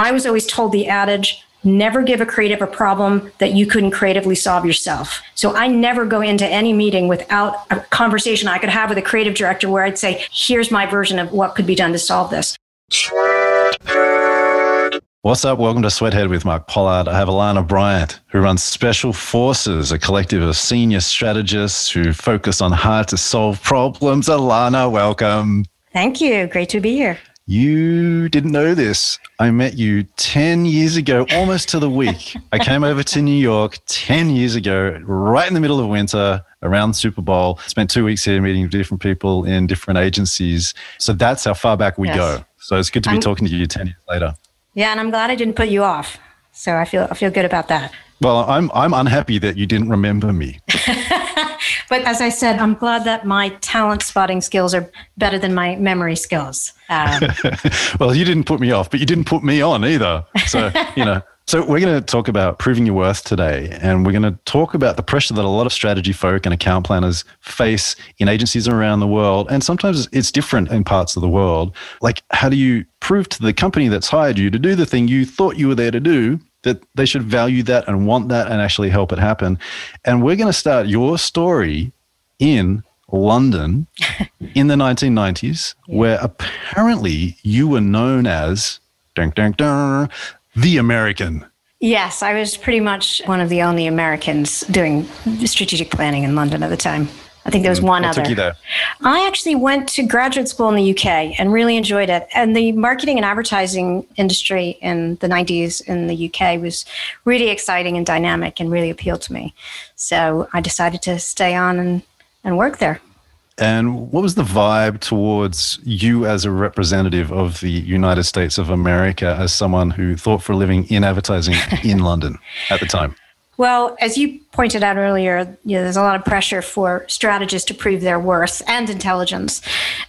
I was always told the adage never give a creative a problem that you couldn't creatively solve yourself. So I never go into any meeting without a conversation I could have with a creative director where I'd say, here's my version of what could be done to solve this. What's up? Welcome to Sweathead with Mark Pollard. I have Alana Bryant, who runs Special Forces, a collective of senior strategists who focus on hard to solve problems. Alana, welcome. Thank you. Great to be here. You didn't know this. I met you 10 years ago, almost to the week. I came over to New York 10 years ago, right in the middle of winter, around Super Bowl. Spent two weeks here meeting different people in different agencies. So that's how far back we yes. go. So it's good to be I'm, talking to you 10 years later. Yeah, and I'm glad I didn't put you off. So I feel I feel good about that. Well, I'm I'm unhappy that you didn't remember me. but as I said, I'm glad that my talent spotting skills are better than my memory skills. Um, well, you didn't put me off, but you didn't put me on either. So, you know. So, we're going to talk about proving your worth today. And we're going to talk about the pressure that a lot of strategy folk and account planners face in agencies around the world. And sometimes it's different in parts of the world. Like, how do you prove to the company that's hired you to do the thing you thought you were there to do that they should value that and want that and actually help it happen. And we're going to start your story in London in the 1990s, yeah. where apparently you were known as dun, dun, dun, the American. Yes, I was pretty much one of the only Americans doing strategic planning in London at the time. I think there was mm, one what other. Took you there? I actually went to graduate school in the UK and really enjoyed it. And the marketing and advertising industry in the 90s in the UK was really exciting and dynamic and really appealed to me. So I decided to stay on and, and work there. And what was the vibe towards you as a representative of the United States of America, as someone who thought for a living in advertising in London at the time? Well, as you pointed out earlier, you know, there's a lot of pressure for strategists to prove their worth and intelligence.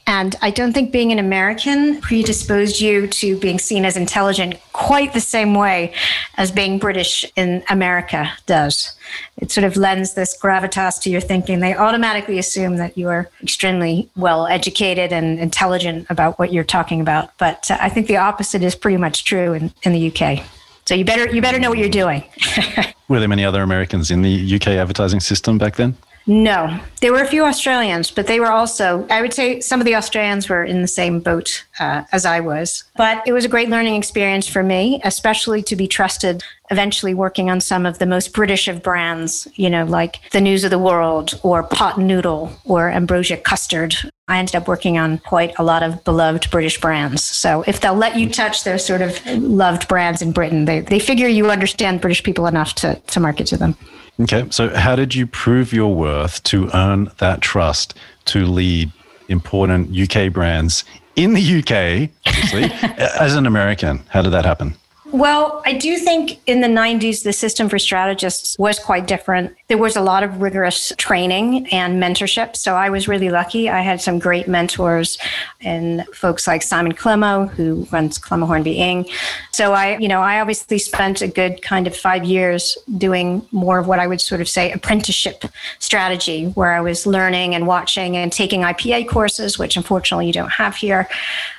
And I don't think being an American predisposed you to being seen as intelligent quite the same way as being British in America does. It sort of lends this gravitas to your thinking. They automatically assume that you are extremely well educated and intelligent about what you're talking about. But uh, I think the opposite is pretty much true in, in the UK. So you better you better know what you're doing. Were there many other Americans in the UK advertising system back then? No, there were a few Australians, but they were also, I would say some of the Australians were in the same boat uh, as I was. But it was a great learning experience for me, especially to be trusted eventually working on some of the most British of brands, you know, like the News of the World or Pot Noodle or Ambrosia Custard. I ended up working on quite a lot of beloved British brands. So if they'll let you touch those sort of loved brands in Britain, they, they figure you understand British people enough to, to market to them. Okay. So, how did you prove your worth to earn that trust to lead important UK brands in the UK, obviously, as an American? How did that happen? Well, I do think in the 90s, the system for strategists was quite different. There was a lot of rigorous training and mentorship. So I was really lucky. I had some great mentors and folks like Simon Clemmow, who runs Clemmow Hornby Ing. So I, you know, I obviously spent a good kind of five years doing more of what I would sort of say apprenticeship strategy, where I was learning and watching and taking IPA courses, which unfortunately you don't have here,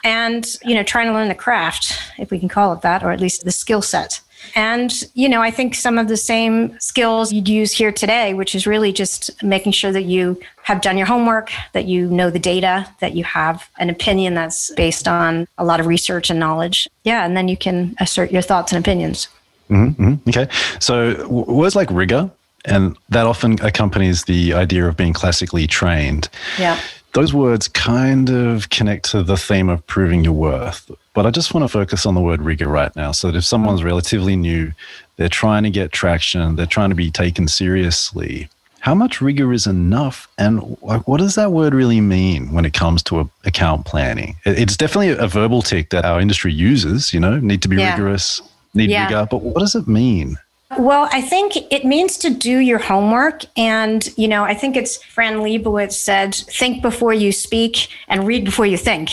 and, you know, trying to learn the craft, if we can call it that, or at least the skill set. And, you know, I think some of the same skills you'd use here today, which is really just making sure that you have done your homework, that you know the data, that you have an opinion that's based on a lot of research and knowledge. Yeah, and then you can assert your thoughts and opinions. Mm-hmm. mm-hmm. Okay. So, words like rigor, and that often accompanies the idea of being classically trained. Yeah those words kind of connect to the theme of proving your worth. But I just want to focus on the word rigor right now. So that if someone's mm. relatively new, they're trying to get traction, they're trying to be taken seriously. How much rigor is enough? And like, what does that word really mean when it comes to account planning? It's definitely a verbal tic that our industry uses, you know, need to be yeah. rigorous, need yeah. rigor. But what does it mean? Well, I think it means to do your homework. And, you know, I think it's Fran Lebowitz said, think before you speak and read before you think.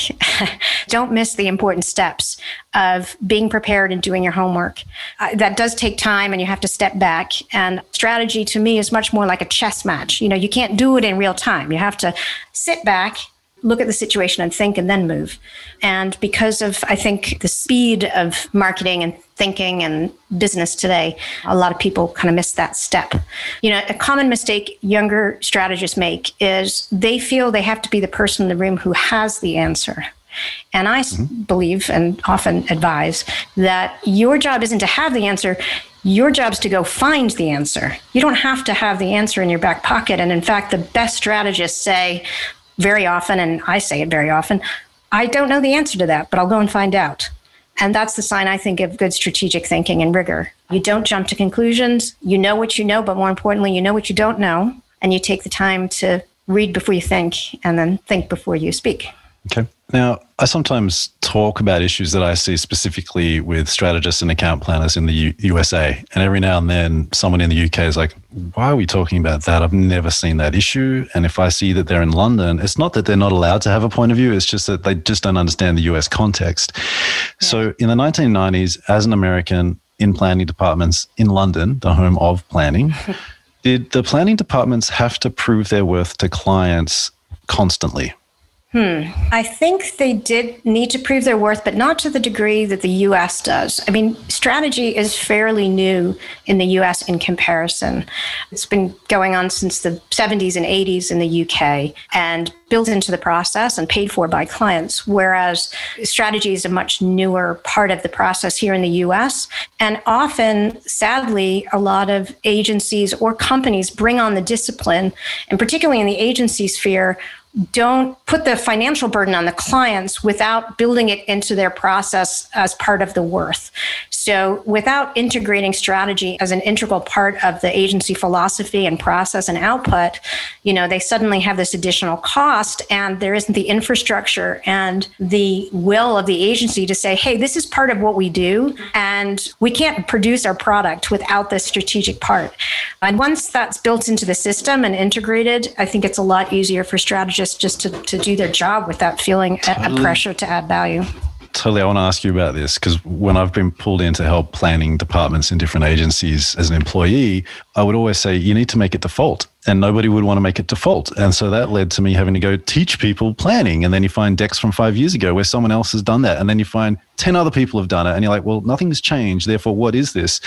Don't miss the important steps of being prepared and doing your homework. Uh, that does take time and you have to step back. And strategy to me is much more like a chess match. You know, you can't do it in real time. You have to sit back look at the situation and think and then move. And because of, I think, the speed of marketing and thinking and business today, a lot of people kind of miss that step. You know, a common mistake younger strategists make is they feel they have to be the person in the room who has the answer. And I mm-hmm. believe and often advise that your job isn't to have the answer. Your job is to go find the answer. You don't have to have the answer in your back pocket. And in fact, the best strategists say, very often, and I say it very often, I don't know the answer to that, but I'll go and find out. And that's the sign, I think, of good strategic thinking and rigor. You don't jump to conclusions. You know what you know, but more importantly, you know what you don't know. And you take the time to read before you think and then think before you speak. Okay. Now, I sometimes talk about issues that I see specifically with strategists and account planners in the U- USA. And every now and then, someone in the UK is like, Why are we talking about that? I've never seen that issue. And if I see that they're in London, it's not that they're not allowed to have a point of view, it's just that they just don't understand the US context. Yeah. So in the 1990s, as an American in planning departments in London, the home of planning, did the planning departments have to prove their worth to clients constantly? Hmm. I think they did need to prove their worth, but not to the degree that the US does. I mean, strategy is fairly new in the US in comparison. It's been going on since the 70s and 80s in the UK and built into the process and paid for by clients, whereas strategy is a much newer part of the process here in the US. And often, sadly, a lot of agencies or companies bring on the discipline, and particularly in the agency sphere, don't put the financial burden on the clients without building it into their process as part of the worth. So, without integrating strategy as an integral part of the agency philosophy and process and output, you know, they suddenly have this additional cost and there isn't the infrastructure and the will of the agency to say, hey, this is part of what we do and we can't produce our product without this strategic part. And once that's built into the system and integrated, I think it's a lot easier for strategists just just to, to do their job without feeling totally. a, pressure to add value totally. I want to ask you about this because when I've been pulled in to help planning departments in different agencies as an employee, I would always say, you need to make it default. And nobody would want to make it default. And so that led to me having to go teach people planning. And then you find decks from five years ago where someone else has done that. And then you find 10 other people have done it. And you're like, well, nothing's changed. Therefore, what is this?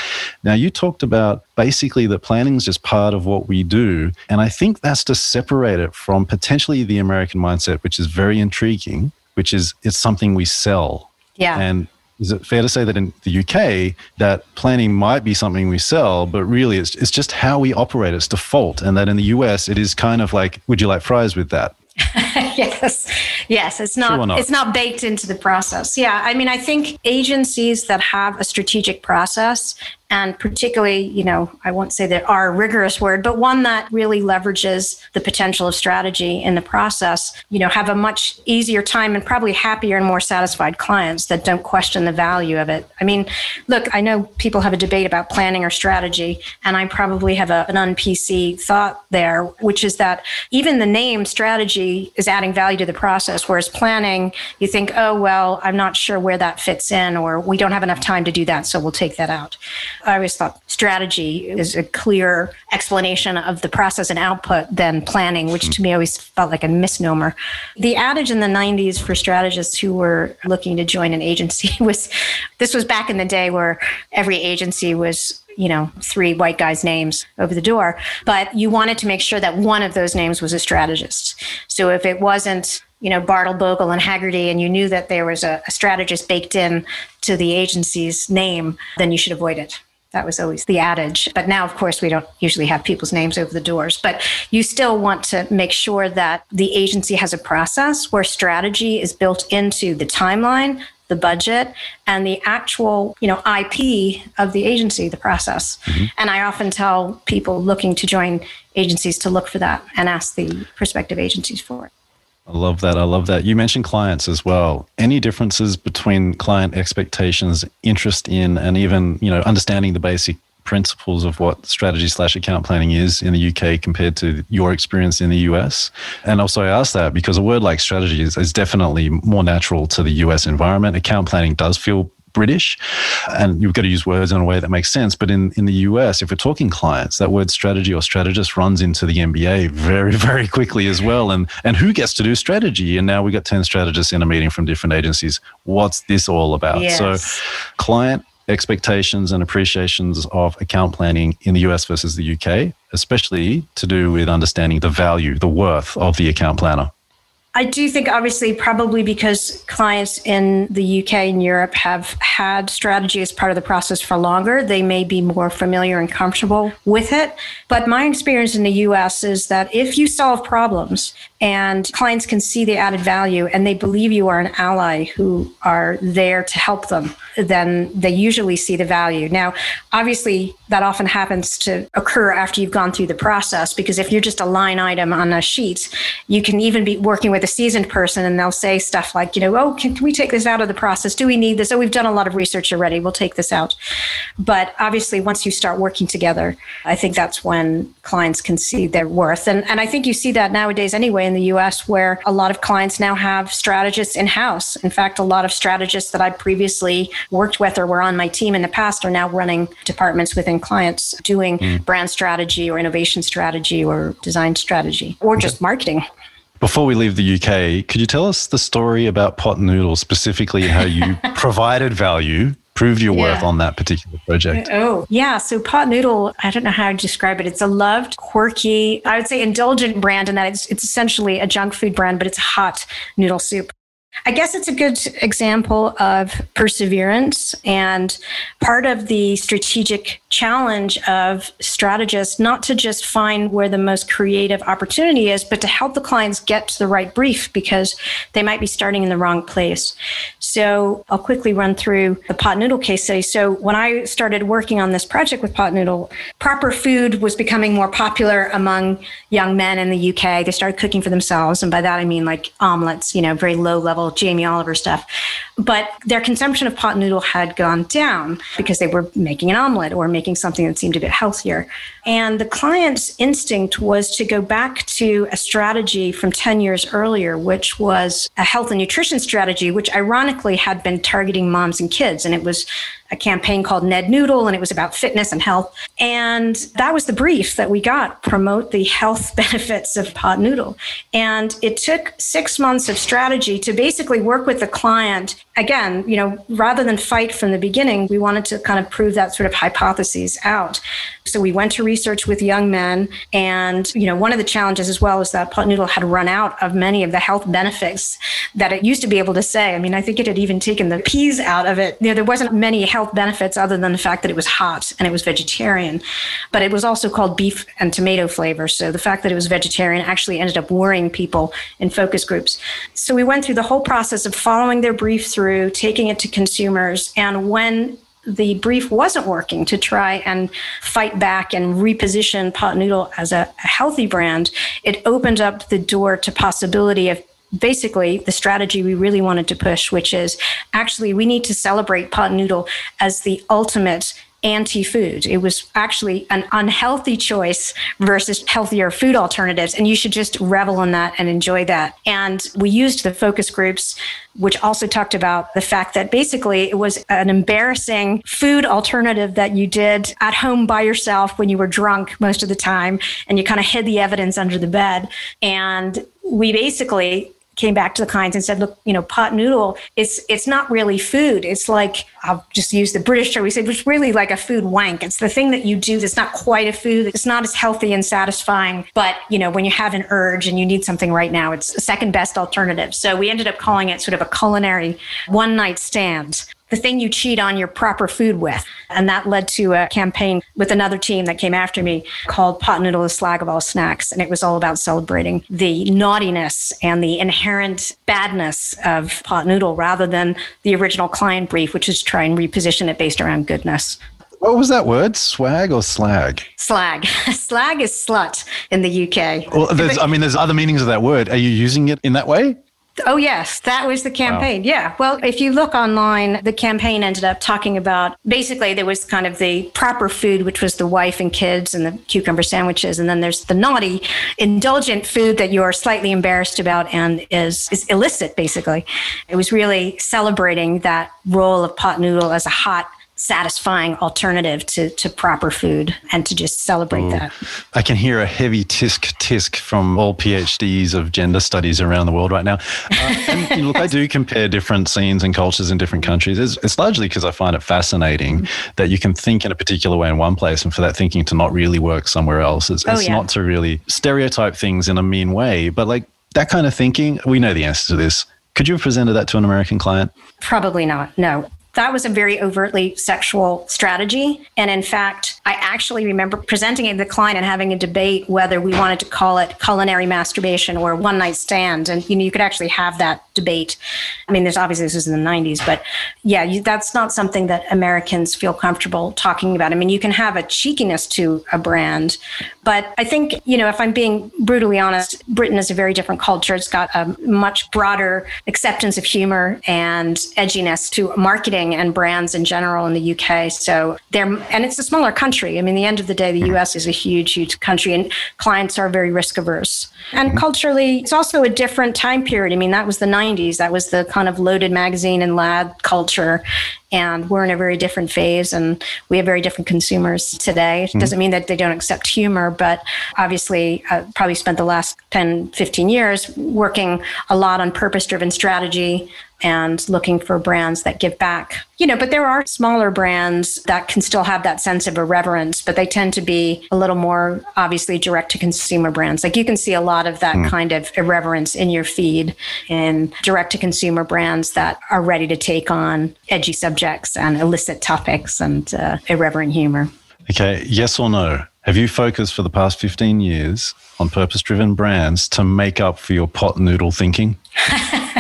Now, you talked about basically that planning is just part of what we do. And I think that's to separate it from potentially the American mindset, which is very intriguing which is it's something we sell. Yeah. And is it fair to say that in the UK that planning might be something we sell, but really it's it's just how we operate. It's default, and that in the US it is kind of like, would you like fries with that? yes. Yes. It's not, not, it's not baked into the process. Yeah. I mean i think agencies that have a strategic process and particularly, you know, I won't say that our rigorous word, but one that really leverages the potential of strategy in the process, you know, have a much easier time and probably happier and more satisfied clients that don't question the value of it. I mean, look, I know people have a debate about planning or strategy, and I probably have a, an un-PC thought there, which is that even the name strategy is adding value to the process, whereas planning, you think, oh, well, I'm not sure where that fits in, or we don't have enough time to do that, so we'll take that out. I always thought strategy is a clear explanation of the process and output than planning, which to me always felt like a misnomer. The adage in the 90s for strategists who were looking to join an agency was this was back in the day where every agency was you know, three white guys' names over the door. But you wanted to make sure that one of those names was a strategist. So if it wasn't you know, Bartle, Bogle, and Hegarty, and you knew that there was a, a, strategist baked in to the agency's name, then you should avoid it. That was always the adage. But now, of course, we don't usually have people's names over the doors. But you still want to make sure that the agency has a process where strategy is built into the timeline, the budget, and the actual, you know, IP of the agency, the process. Mm-hmm. And I often tell people looking to join agencies to look for that and ask the prospective agencies for it. I love that. I love that. You mentioned clients as well. Any differences between client expectations, interest in, and even, you know, understanding the basic principles of what strategy slash account planning is in the UK compared to your experience in the US? And also, I ask that because a word like strategy is, is definitely more natural to the US environment. Account planning does feel British. And you've got to use words in a way that makes sense. But in, in the US, if we're talking clients, that word strategy or strategist runs into the MBA very, very quickly as well. And, and who gets to do strategy? And now we've got 10 strategists in a meeting from different agencies. What's this all about? Yes. So, client expectations and appreciations of account planning in the US versus the UK, especially to do with understanding the value, the worth of the account planner. I do think, obviously, probably because clients in the UK and Europe have had strategy as part of the process for longer, they may be more familiar and comfortable with it. But my experience in the US is that if you solve problems and clients can see the added value and they believe you are an ally who are there to help them, then they usually see the value. Now, obviously, that often happens to occur after you've gone through the process because if you're just a line item on a sheet, you can even be working with a seasoned person and they'll say stuff like, you know, oh, can, we take this out of the process? Do we need this? Oh, we've done a lot of research already. We'll take this out. But obviously, once you start working together, I think that's when clients can see their worth. And, and I think you see that nowadays anyway in the US, where a lot of clients now have strategists in house. In fact, a lot of strategists that I previously worked with or were on my team in the past are now running departments within clients doing mm. brand strategy or innovation strategy or design strategy or just marketing. Before we leave the UK, could you tell us the story about Pot Noodle, specifically how you provided value proved your worth yeah. on that particular project? Oh, yeah. So Pot Noodle, I don't know how to describe it. It's a loved, quirky, I would say indulgent brand in that it's, it's essentially a junk food brand, but it's hot noodle soup. I guess it's a good example of perseverance and part of the strategic challenge of strategists not to just find where the most creative opportunity is, but to help the clients get to the right brief because they might be starting in the wrong place. So I'll quickly run through the pot noodle case study. So when I started working on this project with pot noodle, proper food was becoming more popular among young men in the UK. They started cooking for themselves. And by that, I mean like omelets, you know, very low level Jamie Oliver stuff. But their consumption of pot noodle had gone down because they were making an omelet or making something that seemed a bit healthier. And the client's instinct was to go back to a strategy from 10 years earlier, which was a health and nutrition strategy, which ironically had been targeting moms and kids. And it was a campaign called Ned Noodle, and it was about fitness and health. And that was the brief that we got promote the health benefits of pot noodle. And it took six months of strategy to basically work with the client again, you know, rather than fight from the beginning, we wanted to kind of prove that sort of hypothesis out. So we went to research with young men. And, you know, one of the challenges as well is that pot noodle had run out of many of the health benefits that it used to be able to say. I mean, I think it had even taken the peas out of it. You know, there wasn't many health benefits other than the fact that it was hot and it was vegetarian. But it was also called beef and tomato flavor. So the fact that it was vegetarian actually ended up worrying people in focus groups. So we went through the whole process of following their brief through through, taking it to consumers. And when the brief wasn't working to try and fight back and reposition pot noodle as a, a healthy brand, it opened up the door to possibility of basically the strategy we really wanted to push, which is actually we need to celebrate pot noodle as the ultimate anti food. It was actually an unhealthy choice versus healthier food alternatives. And you should just revel in that and enjoy that. And we used the focus groups, which also talked about the fact that basically it was an embarrassing food alternative that you did at home by yourself when you were drunk most of the time. And you kind of hid the evidence under the bed. And we basically came back to the clients and said, look, you know, pot noodle, it's it's not really food. It's like I'll just use the British term. We said it's really like a food wank. It's the thing that you do that's not quite a food. It's not as healthy and satisfying. But you know, when you have an urge and you need something right now, it's second best alternative. So we ended up calling it sort of a culinary one night stand the thing you cheat on your proper food with. And that led to a campaign with another team that came after me called Pot Noodle the Slag of All Snacks. And it was all about celebrating the naughtiness and the inherent badness of pot noodle rather than the original client brief, which is try and reposition it based around goodness. What was that word? Swag or slag? Slag. slag is slut in the UK. Well, I mean, there's other meanings of that word. Are you using it in that way? Oh, yes, that was the campaign. Wow. Yeah. Well, if you look online, the campaign ended up talking about basically there was kind of the proper food, which was the wife and kids and the cucumber sandwiches. And then there's the naughty, indulgent food that you're slightly embarrassed about and is, is illicit, basically. It was really celebrating that role of pot noodle as a hot, satisfying alternative to, to proper food and to just celebrate Ooh. that. I can hear a heavy tisk tisk from all PhDs of gender studies around the world right now. Uh, and, look, I do compare different scenes and cultures in different countries. It's, it's largely because I find it fascinating mm-hmm. that you can think in a particular way in one place and for that thinking to not really work somewhere else. It's, oh, it's yeah. not to really stereotype things in a mean way, but like that kind of thinking, we know the answer to this. Could you have presented that to an American client? Probably not. No that was a very overtly sexual strategy. And in fact, I actually remember presenting it to the client and having a debate whether we wanted to call it culinary masturbation or one night stand. And you know, you could actually have that debate. I mean, there's obviously this was in the 90s, but yeah, you, that's not something that Americans feel comfortable talking about. I mean, you can have a cheekiness to a brand, but I think, you know, if I'm being brutally honest, Britain is a very different culture. It's got a much broader acceptance of humor and edginess to marketing and brands in general in the UK. So they're, and it's a smaller country. I mean, the end of the day, the US is a huge, huge country and clients are very risk averse. And mm-hmm. culturally, it's also a different time period. I mean, that was the 90s. That was the kind of loaded magazine and lad culture and we're in a very different phase and we have very different consumers today. It mm-hmm. doesn't mean that they don't accept humor, but obviously, I probably spent the last 10, 15 years working a lot on purpose driven strategy and looking for brands that give back. You know, but there are smaller brands that can still have that sense of irreverence, but they tend to be a little more obviously direct to consumer brands. Like you can see a lot of that mm. kind of irreverence in your feed in direct to consumer brands that are ready to take on edgy subjects and illicit topics and uh, irreverent humor. Okay, yes or no? Have you focused for the past 15 years on purpose driven brands to make up for your pot noodle thinking?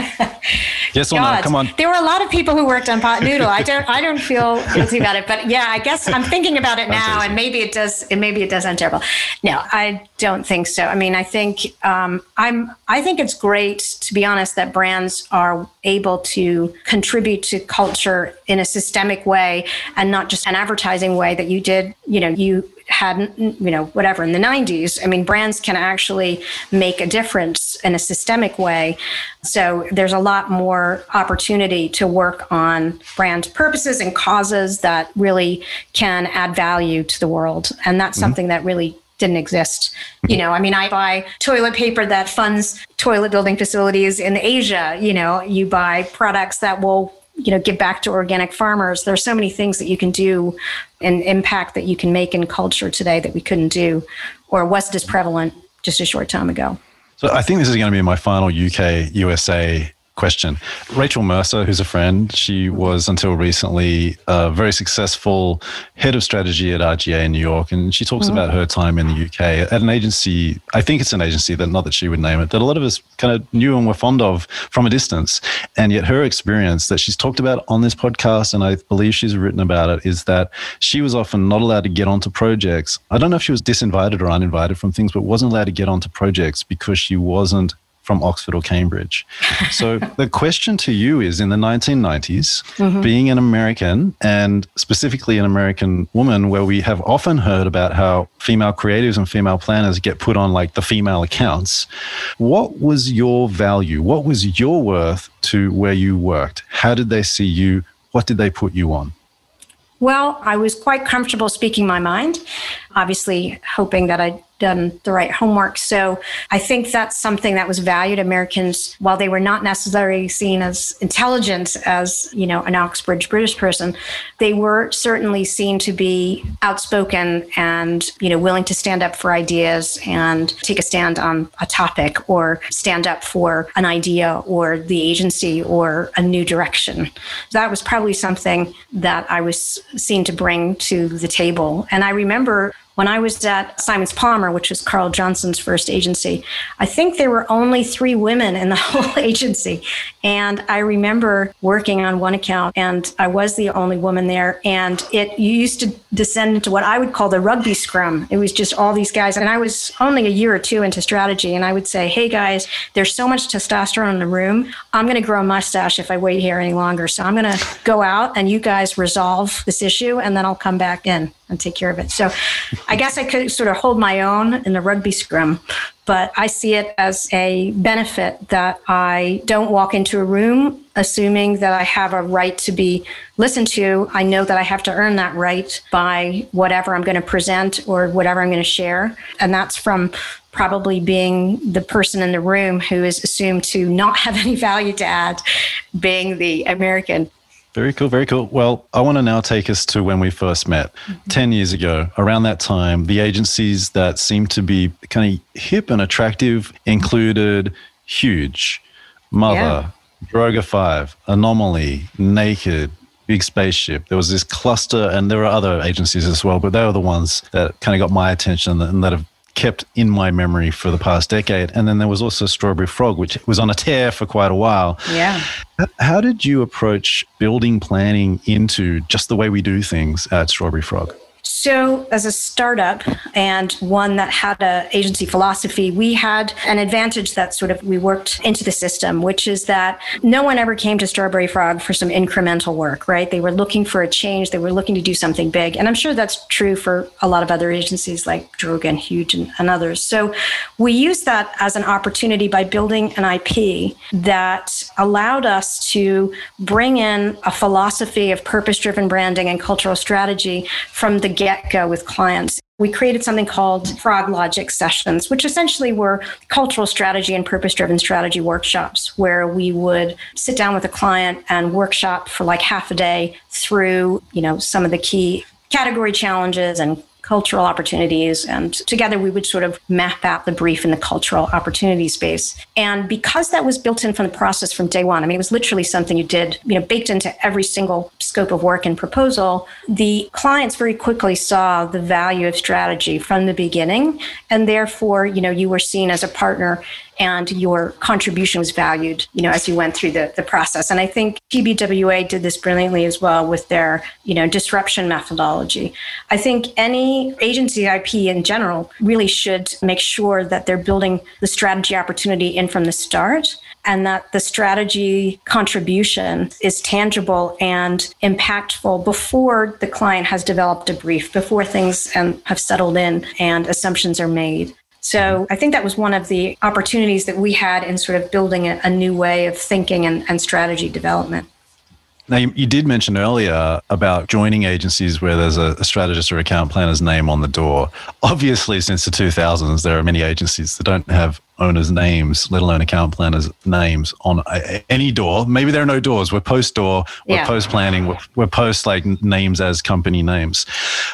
Yes or God, no? Come on. There were a lot of people who worked on pot noodle. I don't. I don't feel guilty about it, but yeah, I guess I'm thinking about it now, and maybe it does. And maybe it does sound terrible. No, I don't think so. I mean, I think um, I'm. I think it's great, to be honest, that brands are able to contribute to culture in a systemic way and not just an advertising way that you did. You know, you had, you know, whatever in the 90s. I mean, brands can actually make a difference in a systemic way. So there's a lot more opportunity to work on brand purposes and causes that really can add value to the world. And that's mm-hmm. something that really didn't exist. You know, I mean, I buy toilet paper that funds toilet building facilities in Asia. You know, you buy products that will you know give back to organic farmers. There's so many things that you can do and impact that you can make in culture today that we couldn't do or wasn't as prevalent just a short time ago. So i think this is going to be my final uk usa question. Rachel Mercer, who's a friend, she was until recently a very successful head of strategy at RGA in New York. And she talks mm-hmm. about her time in the UK at an agency, I think it's an agency that, not that she would name it, that a lot of us kind of knew and were fond of from a distance. And yet her experience that she's talked about on this podcast, and I believe she's written about it, is that she was often not allowed to get onto projects. I don't know if she was disinvited or uninvited from things, but wasn't allowed to get onto projects because she wasn't from Oxford or Cambridge. so the question to you is in the 1990s, mm-hmm. being an American and specifically an American woman, where we have often heard about how female creatives and female planners get put on like the female accounts, what was your value? What was your worth to where you worked? How did they see you? What did they put you on? Well, I was quite comfortable speaking my mind, obviously hoping that I'd done the right homework. So I think that's something that was valued. Americans, while they were not necessarily seen as intelligent as, you know, an Oxbridge British person, they were certainly seen to be outspoken and, you know, willing to stand up for ideas and take a stand on a topic or stand up for an idea or the agency or a new direction. That was probably something that I was seen to bring to the table. And I remember when I was at Simons Palmer, which was Carl Johnson's first agency, I think there were only three women in the whole agency. And I remember working on one account and I was the only woman there. And it used to descend into what I would call the rugby scrum. It was just all these guys. And I was only a year or two into strategy. And I would say, hey guys, there's so much testosterone in the room. I'm going to grow a mustache if I wait here any longer. So I'm going to go out and you guys resolve this issue and then I'll come back in and take care of it. So I guess I could sort of hold my own in the rugby scrum, but I see it as a benefit that I don't walk into a room assuming that I have a right to be listened to. I know that I have to earn that right by whatever I'm going to present or whatever I'm going to share. And that's from probably being the person in the room who is assumed to not have any value to add, being the American. Very cool, very cool. Well, I want to now take us to when we first met mm-hmm. 10 years ago. Around that time, the agencies that seemed to be kind of hip and attractive included Huge, Mother, yeah. Droga 5, Anomaly, Naked, Big Spaceship. There was this cluster, and there were other agencies as well, but they were the ones that kind of got my attention and that have kept in my memory for the past decade. And then there was also Strawberry Frog, which was on a tear for quite a while. Yeah. How did you approach building planning into just the way we do things at Strawberry Frog? So, as a startup and one that had an agency philosophy, we had an advantage that sort of we worked into the system, which is that no one ever came to Strawberry Frog for some incremental work, right? They were looking for a change, they were looking to do something big. And I'm sure that's true for a lot of other agencies like Droga and Huge and, and others. So, we used that as an opportunity by building an IP that allowed us to bring in a philosophy of purpose driven branding and cultural strategy from the get go with clients. We created something called Frog Logic Sessions, which essentially were cultural strategy and purpose driven strategy workshops where we would sit down with a client and workshop for like half a day through, you know, some of the key category challenges and cultural opportunities. And together we would sort of map out the brief in the cultural opportunity space. And because that was built in from the process from day one, I mean, it was literally something you did, you know, baked into every single scope of work and proposal, the clients very quickly saw the value of strategy from the beginning. And therefore, you know, you were seen as a partner and your contribution was valued, you know, as you went through the, the process. And I think TBWA did this brilliantly as well with their, you know, disruption methodology. I think any agency IP in general really should make sure that they're building the strategy opportunity in from the start and that the strategy contribution is tangible and impactful before the client has developed a brief, before things um, have settled in and assumptions are made. So I think that was one of the opportunities that we had in sort of building a, a new way of thinking and, and strategy development. Now, you, you, did mention earlier about joining agencies where there's a, a, strategist or account planner's name on the door. Obviously, since the 2000s, there are many agencies that don't have owners' names, let alone account planners' names on any door. Maybe there are no doors. We're post door, we're yeah. post planning, we're, we're post like names as company names.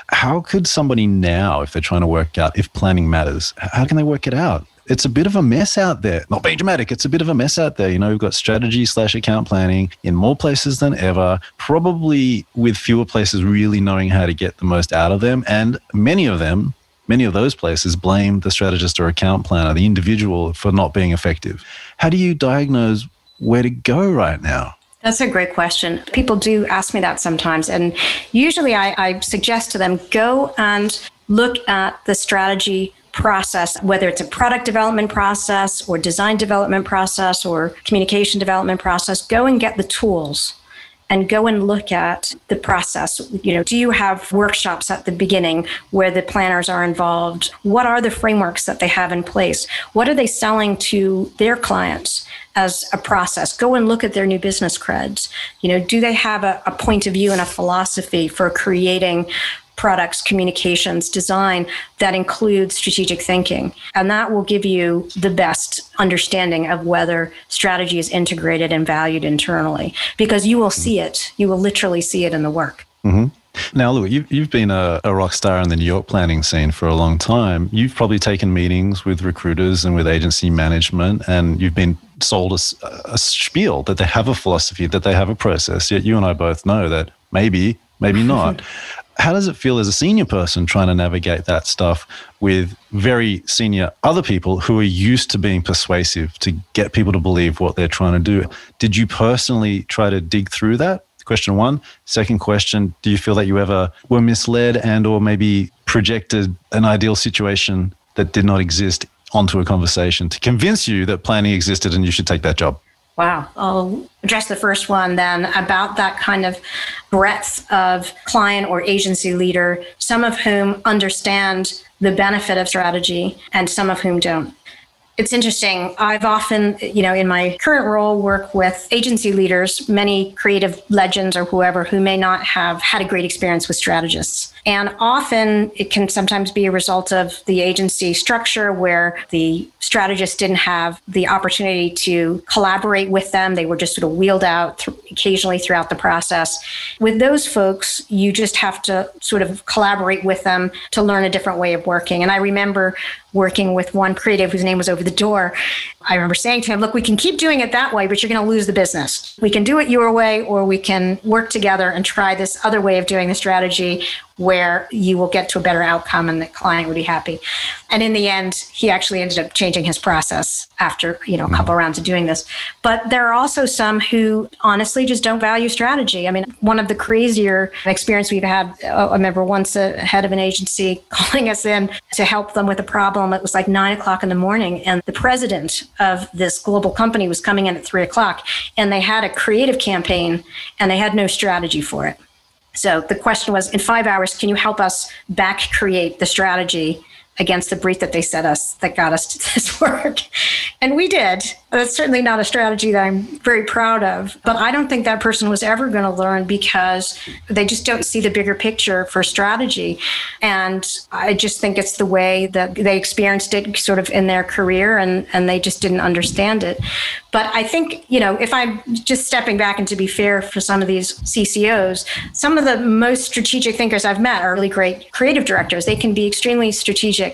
How could somebody now, if they're trying to work out if planning matters, how can they work it out? it's a bit of a mess out there. Not being dramatic, it's a bit of a mess out there. You know, we've got strategy slash account planning in more places than ever, probably with fewer places really knowing how to get the most out of them. And many of them, many of those places blame the strategist or account planner, the individual, for not being effective. How do you diagnose where to go right now? That's a great question. People do ask me that sometimes. And usually I, I suggest to them go and look at the strategy process, whether it's a product development process or design development process or communication development process, go and get the tools and go and look at the process. You know, do you have workshops at the beginning where the planners are involved? What are the frameworks that they have in place? What are they selling to their clients? as a process. Go and look at their new business creds. You know, do they have a, a point of view and a philosophy for creating products, communications, design that includes strategic thinking. And that will give you the best understanding of whether strategy is integrated and valued internally because you will see it. You will literally see it in the work. Mm-hmm. Now, Louis, you've, you've been a, a, rock star in the New York planning scene for a long time. You've probably taken meetings with recruiters and with agency management, and you've been sold a, a spiel that they have a philosophy, that they have a process. Yet you and I both know that maybe, maybe not. How does it feel as a senior person trying to navigate that stuff with very senior other people who are used to being persuasive to get people to believe what they're trying to do? Did you personally try to dig through that? Question one. Second question, do you feel that you ever were misled and or maybe projected an ideal situation that did not exist onto a conversation to convince you that planning existed and you should take that job? Wow. I'll address the first one then about that kind of breadth of client or agency leader, some of whom understand the benefit of strategy and some of whom don't. It's interesting. I've often, you know, in my current role, work with agency leaders, many creative legends or whoever who may not have had a great experience with strategists. And often it can sometimes be a result of the agency structure where the strategist didn't have the opportunity to collaborate with them. They were just sort of wheeled out th- occasionally throughout the process. With those folks, you just have to sort of collaborate with them to learn a different way of working. And I remember working with one creative whose name was over the door. I remember saying to him, Look, we can keep doing it that way, but you're going to lose the business. We can do it your way, or we can work together and try this other way of doing the strategy where you will get to a better outcome and the client would be happy. And in the end, he actually ended up changing his process after, you know, a couple rounds of doing this. But there are also some who honestly just don't value strategy. I mean, one of the crazier experience we've had, uh, I remember once a head of an agency calling us in to help them with a problem. It was like nine o'clock in the morning and the president of this global company was coming in at three o'clock and they had a creative campaign and they had no strategy for it. So the question was in five hours, can you help us back create the strategy against the brief that they set us that got us to this work? And we did. That's certainly not a strategy that I'm very proud of. But I don't think that person was ever going to learn because they just don't see the bigger picture for strategy. And I just think it's the way that they experienced it sort of in their career and, and they just didn't understand it. But I think, you know, if I'm just stepping back and to be fair for some of these CCOs, some of the most strategic thinkers I've met are really great creative directors. They can be extremely strategic.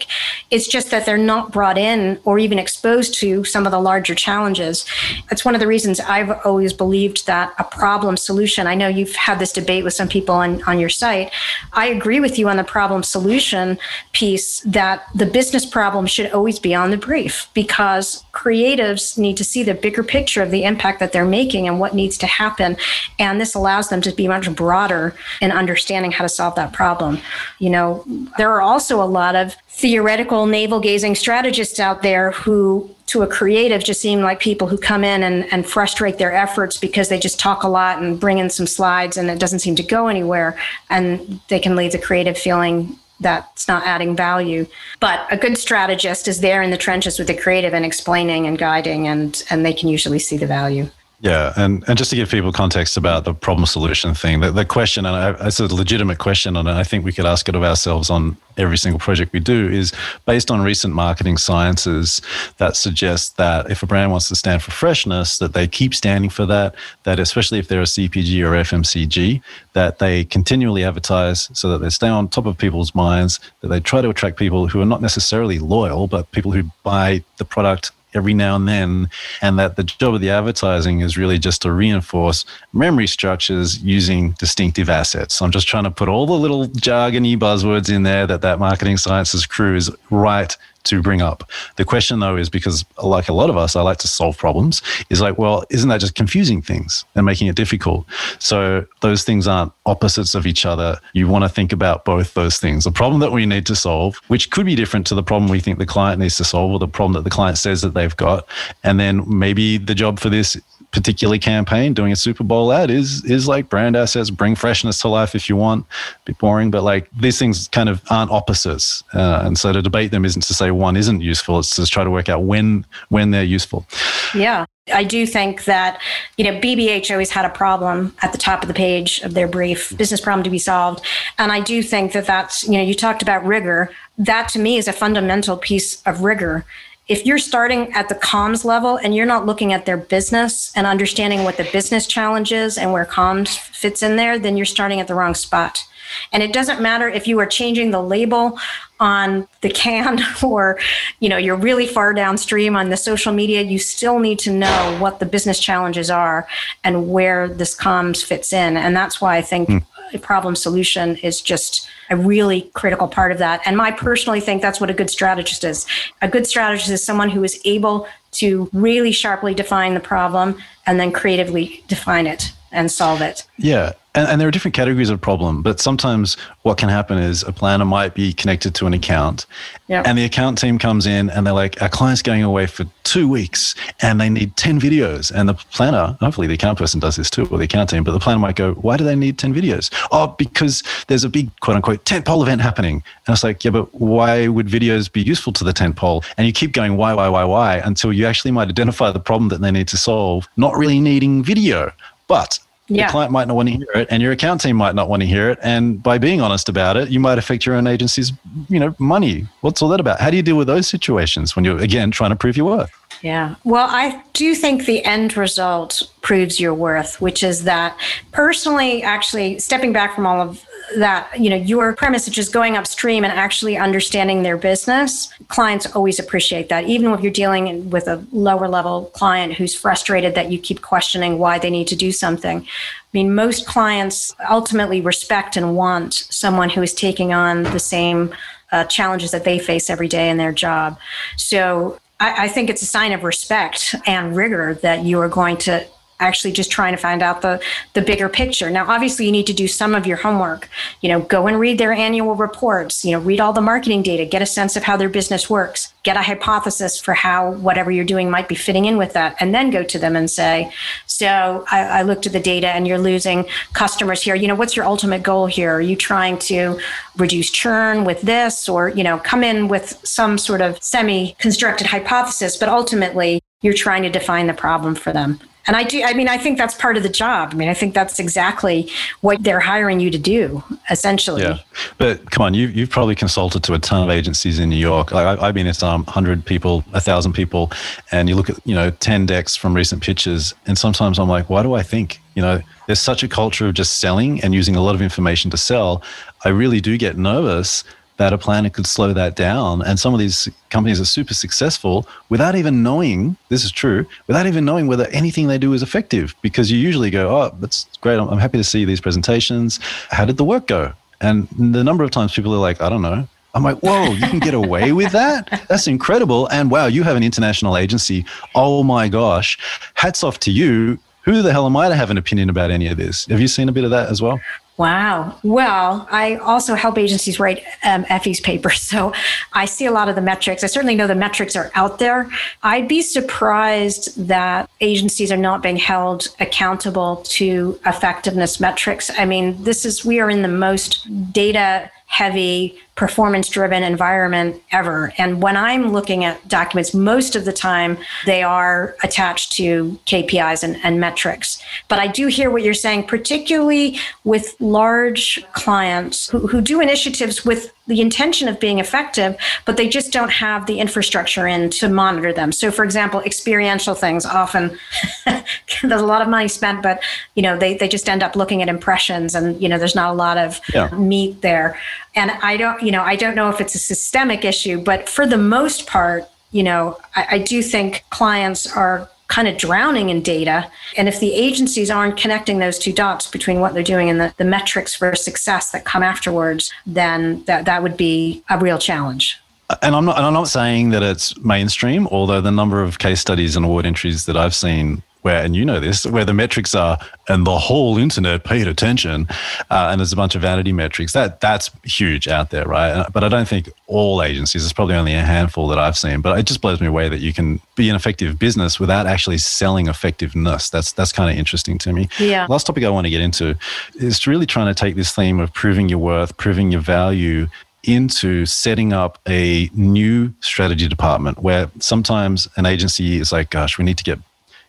It's just that they're not brought in or even exposed to some of the larger challenges. It's one of the reasons I've always believed that a problem solution, I know you've had this debate with some people on, on your site. I agree with you on the problem solution piece that the business problem should always be on the brief because creatives need to see the bigger picture of the impact that they're making and what needs to happen. And this allows them to be much broader in understanding how to solve that problem. You know, there are also a lot of theoretical navel gazing strategists out there who to a creative just seem like people who come in and, and frustrate their efforts because they just talk a lot and bring in some slides and it doesn't seem to go anywhere and they can leave the creative feeling that's not adding value. But a good strategist is there in the trenches with the creative and explaining and guiding and and they can usually see the value yeah, and, and just to give people context about the problem solution thing, the, the question, and I, it's a legitimate question, and I think we could ask it of ourselves on every single project we do, is based on recent marketing sciences that suggest that if a brand wants to stand for freshness, that they keep standing for that, that especially if they're a CPG or FMCG, that they continually advertise so that they stay on top of people's minds, that they try to attract people who are not necessarily loyal, but people who buy the product every now and then, and that the job of the advertising is really just to reinforce memory structures using distinctive assets. So I'm just trying to put all the little jargony buzzwords in there that that marketing sciences crew is right to bring up. The question though is because like a lot of us, I like to solve problems, is like, well, isn't that just confusing things and making it difficult? So those things aren't opposites of each other. You want to think about both those things. The problem that we need to solve, which could be different to the problem we think the client needs to solve or the problem that the client says that they've got. And then maybe the job for this particular campaign, doing a Super Bowl ad is is like brand assets, bring freshness to life if you want. A bit boring, but like these things kind of aren't opposites, uh, and so to debate them isn't to say one isn't useful. It's to try to work out when when they're useful. Yeah. I do think that, you know, BBH always had a problem at the top of the page of their brief, business problem to be solved. And I do think that that's, you know, you talked about rigor. That to me is a fundamental piece of rigor if you're starting at the comms level and you're not looking at their business and understanding what the business challenge is and where comms fits in there, then you're starting at the wrong spot. And it doesn't matter if you are changing the label on the can or you know you're really far downstream on the social media you still need to know what the business challenges are and where this comms fits in and that's why i think mm. Problem solution is just a really critical part of that. And I personally think that's what a good strategist is. A good strategist is someone who is able to really sharply define the problem and then creatively define it and solve it. Yeah. And, and, there are different categories of problem, but sometimes what can happen is a planner might be connected to an account, yep. and the account team comes in and they're like, "Our client's going away for two weeks, and they need ten videos." And the planner, hopefully the account person does this too, or the account team, but the planner might go, "Why do they need ten videos?" Oh, because there's a big quote unquote tent pole event happening, and it's like, yeah, but why would videos be useful to the tent pole? And you keep going, why, why, why, why, until you actually might identify the problem that they need to solve, not really needing video. But yeah. the client might not want to hear it and your account team might not want to hear it and by being honest about it you might affect your own agency's you know money. What's all that about? How do you deal with those situations when you're again trying to prove your worth yeah. Well, I do think the end result proves your worth, which is that personally, actually, stepping back from all of that, you know, your premise is just going upstream and actually understanding their business. Clients always appreciate that, even if you're dealing with a lower level client who's frustrated that you keep questioning why they need to do something. I mean, most clients ultimately respect and want someone who is taking on the same uh, challenges that they face every day in their job. So I, I think it's a sign of respect and rigor that you are going to actually just trying to find out the the bigger picture. Now obviously you need to do some of your homework. You know go and read their annual reports you know read all the marketing data get a sense of how their business works get a hypothesis for how whatever you're doing might be fitting in with that and then go to them and say so I, I looked at the data and you're losing customers here. You know what's your ultimate goal here? Are you trying to reduce churn with this or you know come in with some sort of semi constructed hypothesis but ultimately you're trying to define the problem for them and I do, I mean, I think that's part of the job. I mean, I think that's exactly what they're hiring you to do, essentially. Yeah. But come on, you, you've probably consulted to a ton of agencies in New York. Like I, have been at some 100 people, 1,000 people, and you look at, you know, 10 decks from recent pitches. And sometimes I'm like, why do I think? You know, there's such a culture of just selling and using a lot of information to sell. I really do get nervous that a planner could slow that down. And some of these companies are super successful without even knowing this is true, without even knowing whether anything they do is effective. Because you usually go, oh, that's great. I'm happy to see these presentations. How did the work go? And the number of times people are like, I don't know. I'm like, whoa, you can get away with that? That's incredible. And wow, you have an international agency. Oh my gosh. Hats off to you. Who the hell am I to have an opinion about any of this? Have you seen a bit of that as well? Wow. Well, I also help agencies write um, Effie's papers. So I see a lot of the metrics. I certainly know the metrics are out there. I'd be surprised that agencies are not being held accountable to effectiveness metrics. I mean, this is, we are in the most data heavy performance driven environment ever. And when I'm looking at documents, most of the time they are attached to KPIs and, and, metrics. But I do hear what you're saying, particularly with large clients who, who do initiatives with the intention of being effective, but they just don't have the infrastructure in to monitor them. So, for example, experiential things often there's a lot of money spent, but you know they they just end up looking at impressions, and you know there's not a lot of yeah. meat there. And I don't you know, I don't know if it's a systemic issue, but for the most part, you know, I, I do think clients are kind of drowning in data. And if the agencies aren't connecting those two dots between what they're doing and the, the metrics for success that come afterwards, then that, that would be a real challenge. And I'm not, and I'm not saying that it's mainstream, although the number of case studies and award entries that I've seen where, and you know this, where the metrics are, and the whole internet paid attention, uh, and there's a bunch of vanity metrics. That that's huge out there, right? But I don't think all agencies. There's probably only a handful that I've seen. But it just blows me away that you can be an effective business without actually selling effectiveness. That's that's kind of interesting to me. Yeah. Last topic I want to get into is really trying to take this theme of proving your worth, proving your value into setting up a new strategy department where sometimes an agency is like, gosh, we need to get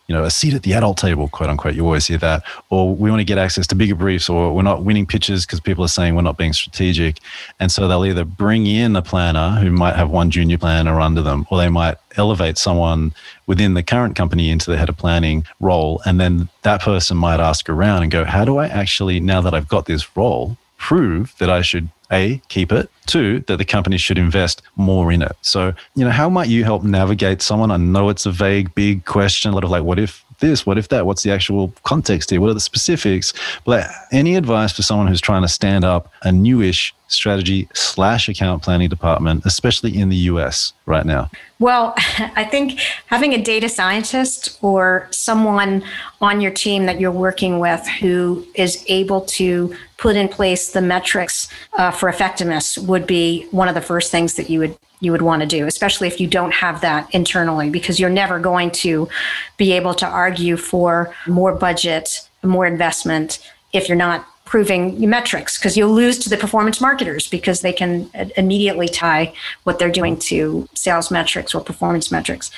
you know, a seat at the adult table, quote unquote. You always hear that. Or we want to get access to bigger briefs, or we're not winning pitches because people are saying we're not being strategic. And so they'll either bring in a planner who might have one junior planner under them, or they might elevate someone within the current company into the head of planning role. And then that person might ask around and go, How do I actually, now that I've got this role, prove that I should a, keep it. Two, that the company should invest more in it. So, you know, how might you help navigate someone? I know it's a vague, big question, a lot of like, what if this? What if that? What's the actual context here? What are the specifics? But any advice for someone who's trying to stand up a newish strategy slash account planning department, especially in the US right now? Well, I think having a data scientist or someone on your team that you're working with who is able to put in place the metrics uh, for effectiveness would be one of the first things that you would you would want to do, especially if you don't have that internally, because you're never going to be able to argue for more budget, more investment if you're not proving metrics because you'll lose to the performance marketers because they can uh, immediately tie what they're doing to sales metrics or performance metrics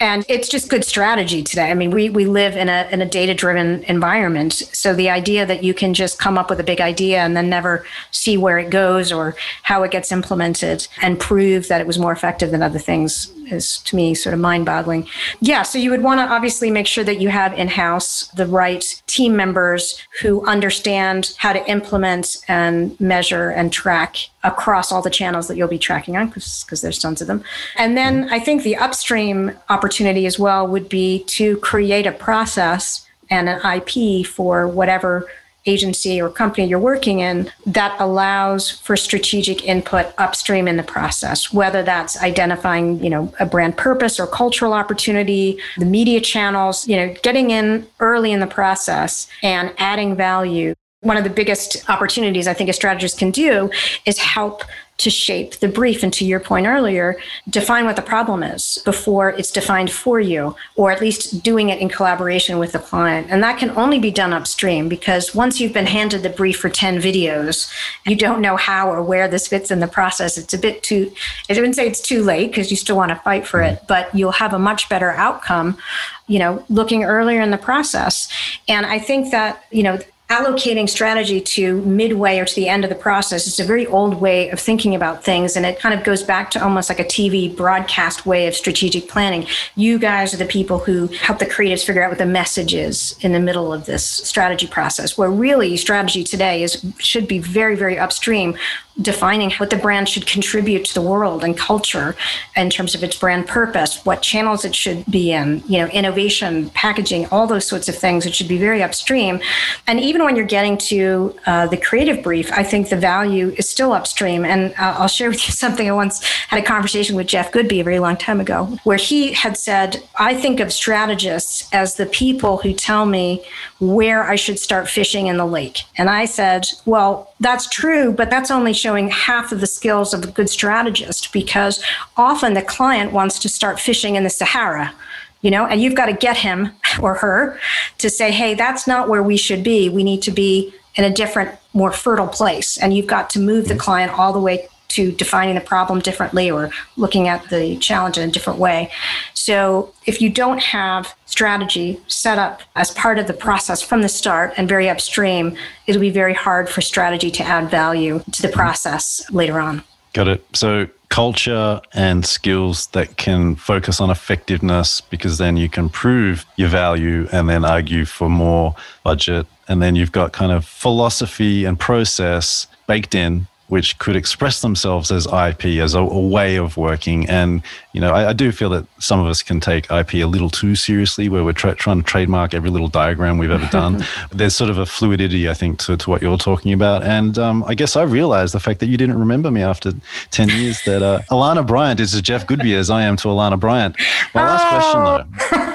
and it's just good strategy today. I mean, we, we live in a, in a data driven environment. So the idea that you can just come up with a big idea and then never see where it goes or how it gets implemented and prove that it was more effective than other things is to me sort of mind boggling. Yeah, so you would want to obviously make sure that you have in house the right team members who understand how to implement and measure and track across all the channels that you'll be tracking on because there's tons of them. And then I think the upstream opportunity as well would be to create a process and an IP for whatever agency or company you're working in that allows for strategic input upstream in the process whether that's identifying you know a brand purpose or cultural opportunity the media channels you know getting in early in the process and adding value. One of the biggest opportunities I think a strategist can do is help to shape the brief. And to your point earlier, define what the problem is before it's defined for you, or at least doing it in collaboration with the client. And that can only be done upstream because once you've been handed the brief for 10 videos, you don't know how or where this fits in the process. It's a bit too, I wouldn't say it's too late because you still want to fight for it, but you'll have a much better outcome you know looking earlier in the process and i think that you know allocating strategy to midway or to the end of the process. Is a very old way of thinking about things and it kind of goes back to almost like a tv broadcast way of strategic planning. You guys are the people who help the creatives figure out what the message is in the middle of this strategy process where really strategy today is should be very very upstream defining what the brand should contribute to the world and culture in terms of its brand purpose, what channels it should be in, you know, innovation, packaging, all those sorts of things. It should be very upstream. And even when you're getting to uh, the creative brief, I think the value is still upstream. And uh, I'll share with you something. I once had a conversation with Jeff Goodby a very long time ago, where he had said, I think of strategists as the people who tell me where I should start fishing in the lake. And I said, well, that's true, but that's only showing half of the skills of a good strategist because often the client wants to start fishing in the Sahara, you know, and you've got to get him or her to say, hey, that's not where we should be. We need to be in a different, more fertile place. And you've got to move the mm-hmm. client all the way to defining the problem differently or looking at the challenge in a different way. So if you don't have strategy set up as part of the process from the start and very upstream, it'll be very hard for strategy to add value to the process later on. Got it. So culture and skills that can focus on effectiveness because then you can prove your value and then argue for more budget. And then you've got kind of philosophy and process baked in which could express themselves as IP, as a, a way of working. And, you know, I, I, do feel that some of us can take IP a little too seriously, where we're tra- trying to trademark every little diagram we've ever done. There's sort of a fluidity, I think, to, to what you're talking about. And um, I guess I realized the fact that you didn't remember me after 10 years that uh, Alana Bryant is as Jeff Goodby as I am to Alana Bryant. My last oh. question,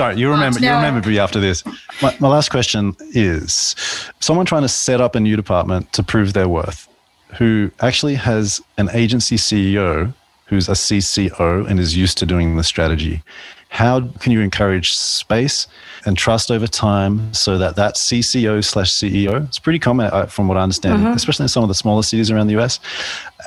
Sorry, you remember, you remember me after this. My, my last question is someone trying to set up a new department to prove their worth, who actually has an agency CEO who's a CCO and is used to doing the strategy. How can you encourage space and trust over time so that that CCO slash CEO, it's pretty common uh, from what I understand, mm-hmm. especially in some of the smaller cities around the US.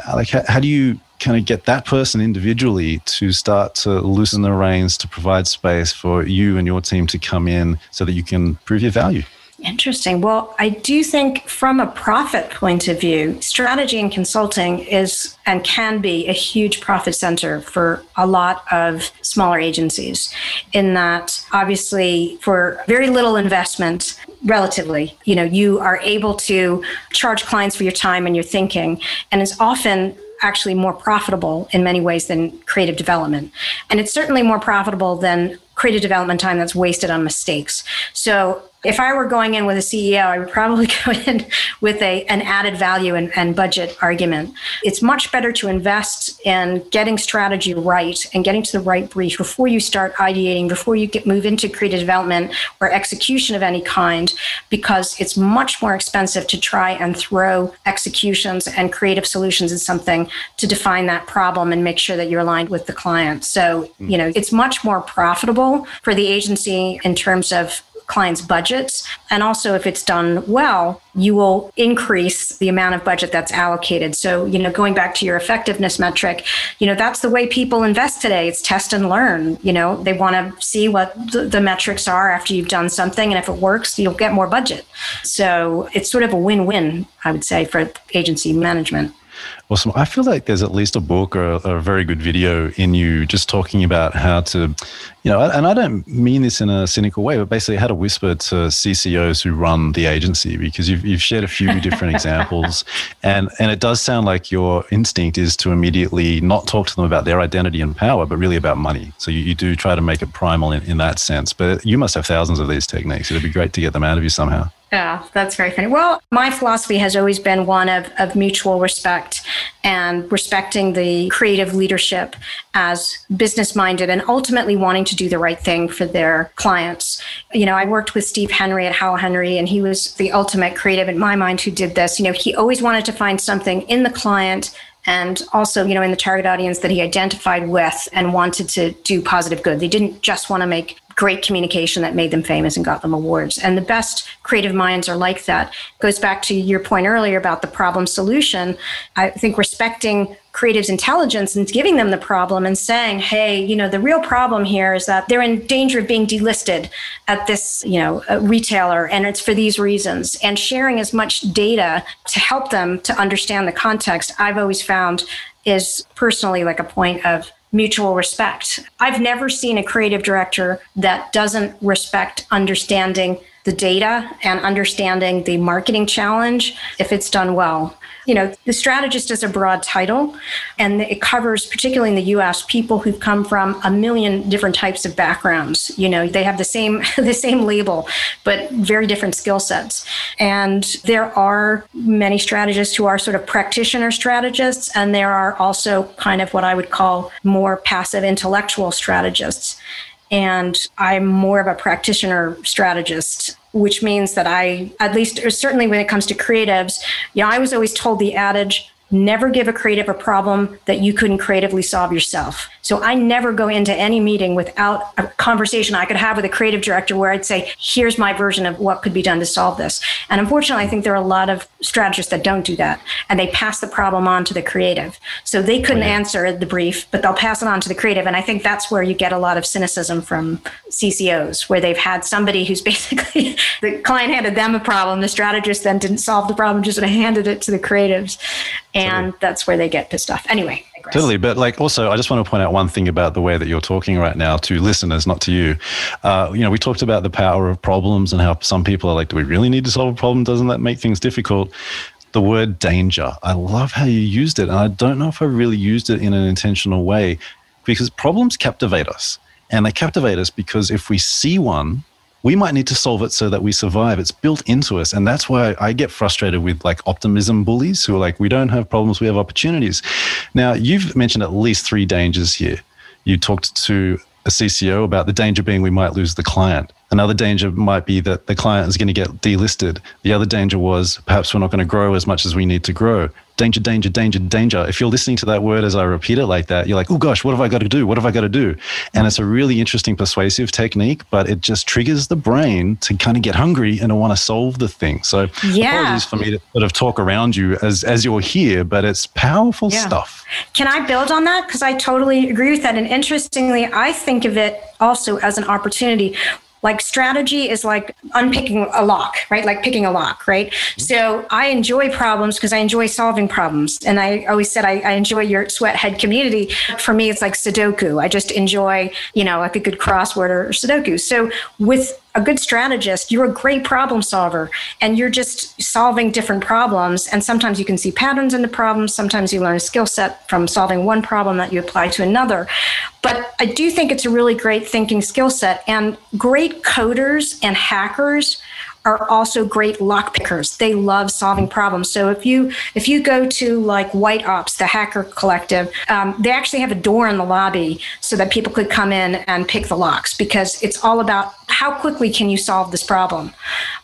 Uh, like, how, how do you kind of get that person individually to start to loosen the reins to provide space for you and your team to come in so that you can prove your value? Interesting. Well, I do think from a profit point of view, strategy and consulting is and can be a huge profit center for a lot of smaller agencies. In that, obviously, for very little investment, relatively, you know, you are able to charge clients for your time and your thinking. And it's often actually more profitable in many ways than creative development. And it's certainly more profitable than creative development time that's wasted on mistakes. So if I were going in with a CEO, I would probably go in with a, an added value and, and, budget argument. It's much better to invest in getting strategy right and getting to the right brief before you start ideating, before you get move into creative development or execution of any kind, because it's much more expensive to try and throw executions and creative solutions in something to define that problem and make sure that you're aligned with the client. So, hmm. you know, it's much more profitable for the agency in terms of clients' budgets. And also, if it's done well, you will increase the amount of budget that's allocated. So, you know, going back to your effectiveness metric, you know, that's the way people invest today. It's test and learn. You know, they want to see what the, the metrics are after you've done something. And if it works, you'll get more budget. So it's sort of a win win, I would say, for agency management. Awesome. I feel like there's at least a book or a, a, very good video in you just talking about how to, you know, and I don't mean this in a cynical way, but basically how to whisper to CCOs who run the agency because you've, you've shared a few different examples. And, and it does sound like your instinct is to immediately not talk to them about their identity and power, but really about money. So you, you do try to make it primal in, in that sense. But you must have thousands of these techniques. It'd be great to get them out of you somehow. Yeah, that's very funny. Well, my philosophy has always been one of, of mutual respect and respecting the creative leadership as business minded and ultimately wanting to do the right thing for their clients. You know, I worked with Steve Henry at Howell Henry, and he was the ultimate creative in my mind who did this. You know, he always wanted to find something in the client and also you know in the target audience that he identified with and wanted to do positive good they didn't just want to make great communication that made them famous and got them awards. And the best creative minds are like that. Goes back to your point earlier about the problem solution. I think respecting creatives' intelligence and giving them the problem and saying, hey, you know, the real problem here is that they're in danger of being delisted at this, you know, retailer, and it's for these reasons. And sharing as much data to help them to understand the context, I've always found is personally like a point of mutual respect. I've never seen a creative director that doesn't respect understanding the data and understanding the marketing challenge if it's done well. You know, the strategist is a broad title and it covers, particularly in the US, people who've come from a million different types of backgrounds. You know, they have the same the same label, but very different skill sets. And there are many strategists who are sort of practitioner strategists, and there are also kind of what I would call more passive intellectual strategists. And I'm more of a practitioner strategist which means that I, at least certainly when it comes to creatives, know, I was always told the adage never give a creative a problem that you couldn't creatively solve yourself. So I never go into any meeting without a conversation I could have with a creative director where I'd say, here's my version of what could be done to solve this. And unfortunately, I think there are a lot of strategists that don't do that and they pass the problem on to the creative. So they couldn't oh, yeah. answer the brief, but they'll pass it on to the creative. And I think that's where you get a lot of cynicism from CCOs, where they've had somebody who's basically the client handed them a problem, the strategist then didn't solve the problem, just handed it to the creatives and that's where they get pissed off. Anyway. Totally. But like also, I just want to point out one thing about the way that you're talking right now to listeners, not to you. Uh, you know, we talked about the power of problems and how some people are like, do we really need to solve a problem? Doesn't that make things difficult? The word danger. I love how you used it. And I don't know if I really used it in an intentional way because problems captivate us. And they captivate us because if we see one, we might need to solve it so that we survive. It's built into us. And that's why I get frustrated with like optimism bullies who are like, we don't have problems, we have opportunities. Now, you've mentioned at least three dangers here. You talked to a CCO about the danger being we might lose the client. Another danger might be that the client is going to get delisted. The other danger was perhaps we're not going to grow as much as we need to grow danger, danger, danger, danger. If you're listening to that word as I repeat it like that, you're like, oh gosh, what have I got to do? What have I got to do? And it's a really interesting persuasive technique, but it just triggers the brain to kind of get hungry and to want to solve the thing. So yeah. apologies for me to sort of talk around you as, as you're here, but it's powerful yeah. stuff. Can I build on that? Because I totally agree with that. And interestingly, I think of it also as an opportunity like strategy is like unpicking a lock, right? Like picking a lock, right? Mm-hmm. So I enjoy problems because I enjoy solving problems. And I always said I, I enjoy your sweathead community. For me, it's like Sudoku. I just enjoy, you know, like a good crossword or Sudoku. So with a good strategist, you're a great problem solver and you're just solving different problems. And sometimes you can see patterns in the problems. Sometimes you learn a skill set from solving one problem that you apply to another. But I do think it's a really great thinking skill set. And great coders and hackers are also great lock pickers. They love solving problems. So if you if you go to like White Ops, the hacker collective, um, they actually have a door in the lobby so that people could come in and pick the locks because it's all about how quickly can you solve this problem.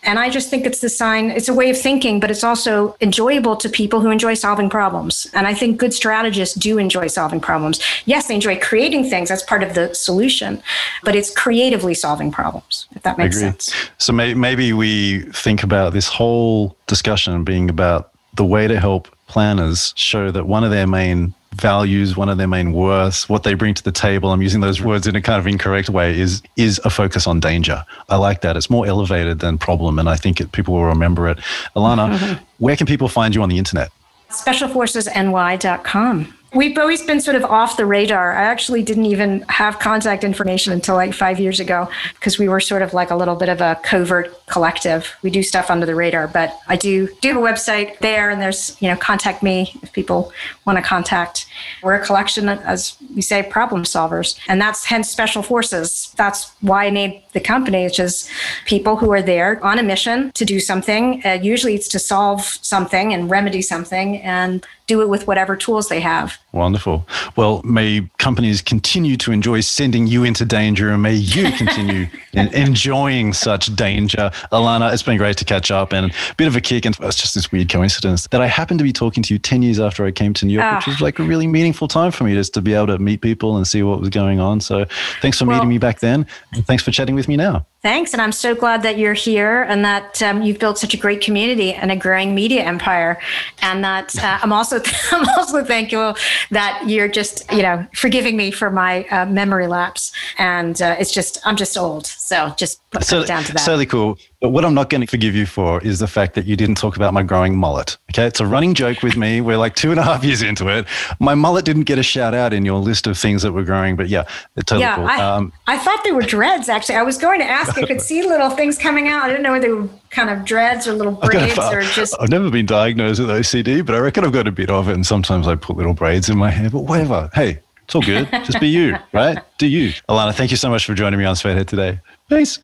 And I just think it's the sign. It's a way of thinking, but it's also enjoyable to people who enjoy solving problems. And I think good strategists do enjoy solving problems. Yes, they enjoy creating things. That's part of the solution, but it's creatively solving problems. If that makes sense. So may- maybe we think about this whole discussion being about the way to help planners show that one of their main values, one of their main worths, what they bring to the table. I'm using those words in a kind of incorrect way. Is is a focus on danger. I like that. It's more elevated than problem, and I think it, people will remember it. Alana, where can people find you on the internet? Specialforcesny.com. We've always been sort of off the radar. I actually didn't even have contact information until like five years ago because we were sort of like a little bit of a covert collective. We do stuff under the radar, but I do do have a website there, and there's you know contact me if people want to contact. We're a collection, as we say, problem solvers, and that's hence special forces. That's why I named the company, which is people who are there on a mission to do something. Uh, usually, it's to solve something and remedy something, and do it with whatever tools they have. Wonderful. Well, may companies continue to enjoy sending you into danger and may you continue enjoying such danger. Alana, it's been great to catch up and a bit of a kick. And it's just this weird coincidence that I happened to be talking to you 10 years after I came to New York, oh. which was like a really meaningful time for me just to be able to meet people and see what was going on. So thanks for well, meeting me back then. And thanks for chatting with me now. Thanks. And I'm so glad that you're here and that um, you've built such a great community and a growing media empire. And that uh, I'm also I'm also thankful that you're just, you know, forgiving me for my uh, memory lapse. And uh, it's just, I'm just old. So just put so, down to that. Certainly cool. But what I'm not going to forgive you for is the fact that you didn't talk about my growing mullet. Okay. It's a running joke with me. We're like two and a half years into it. My mullet didn't get a shout out in your list of things that were growing. But yeah, it's totally yeah, cool. I, um, I thought they were dreads, actually. I was going to ask. I could see little things coming out. I didn't know whether they were kind of dreads or little braids or just. I've never been diagnosed with OCD, but I reckon I've got a bit of it. And sometimes I put little braids in my hair, but whatever. Hey, it's all good. Just be you, right? Do you. Alana, thank you so much for joining me on Sweathead today. Peace.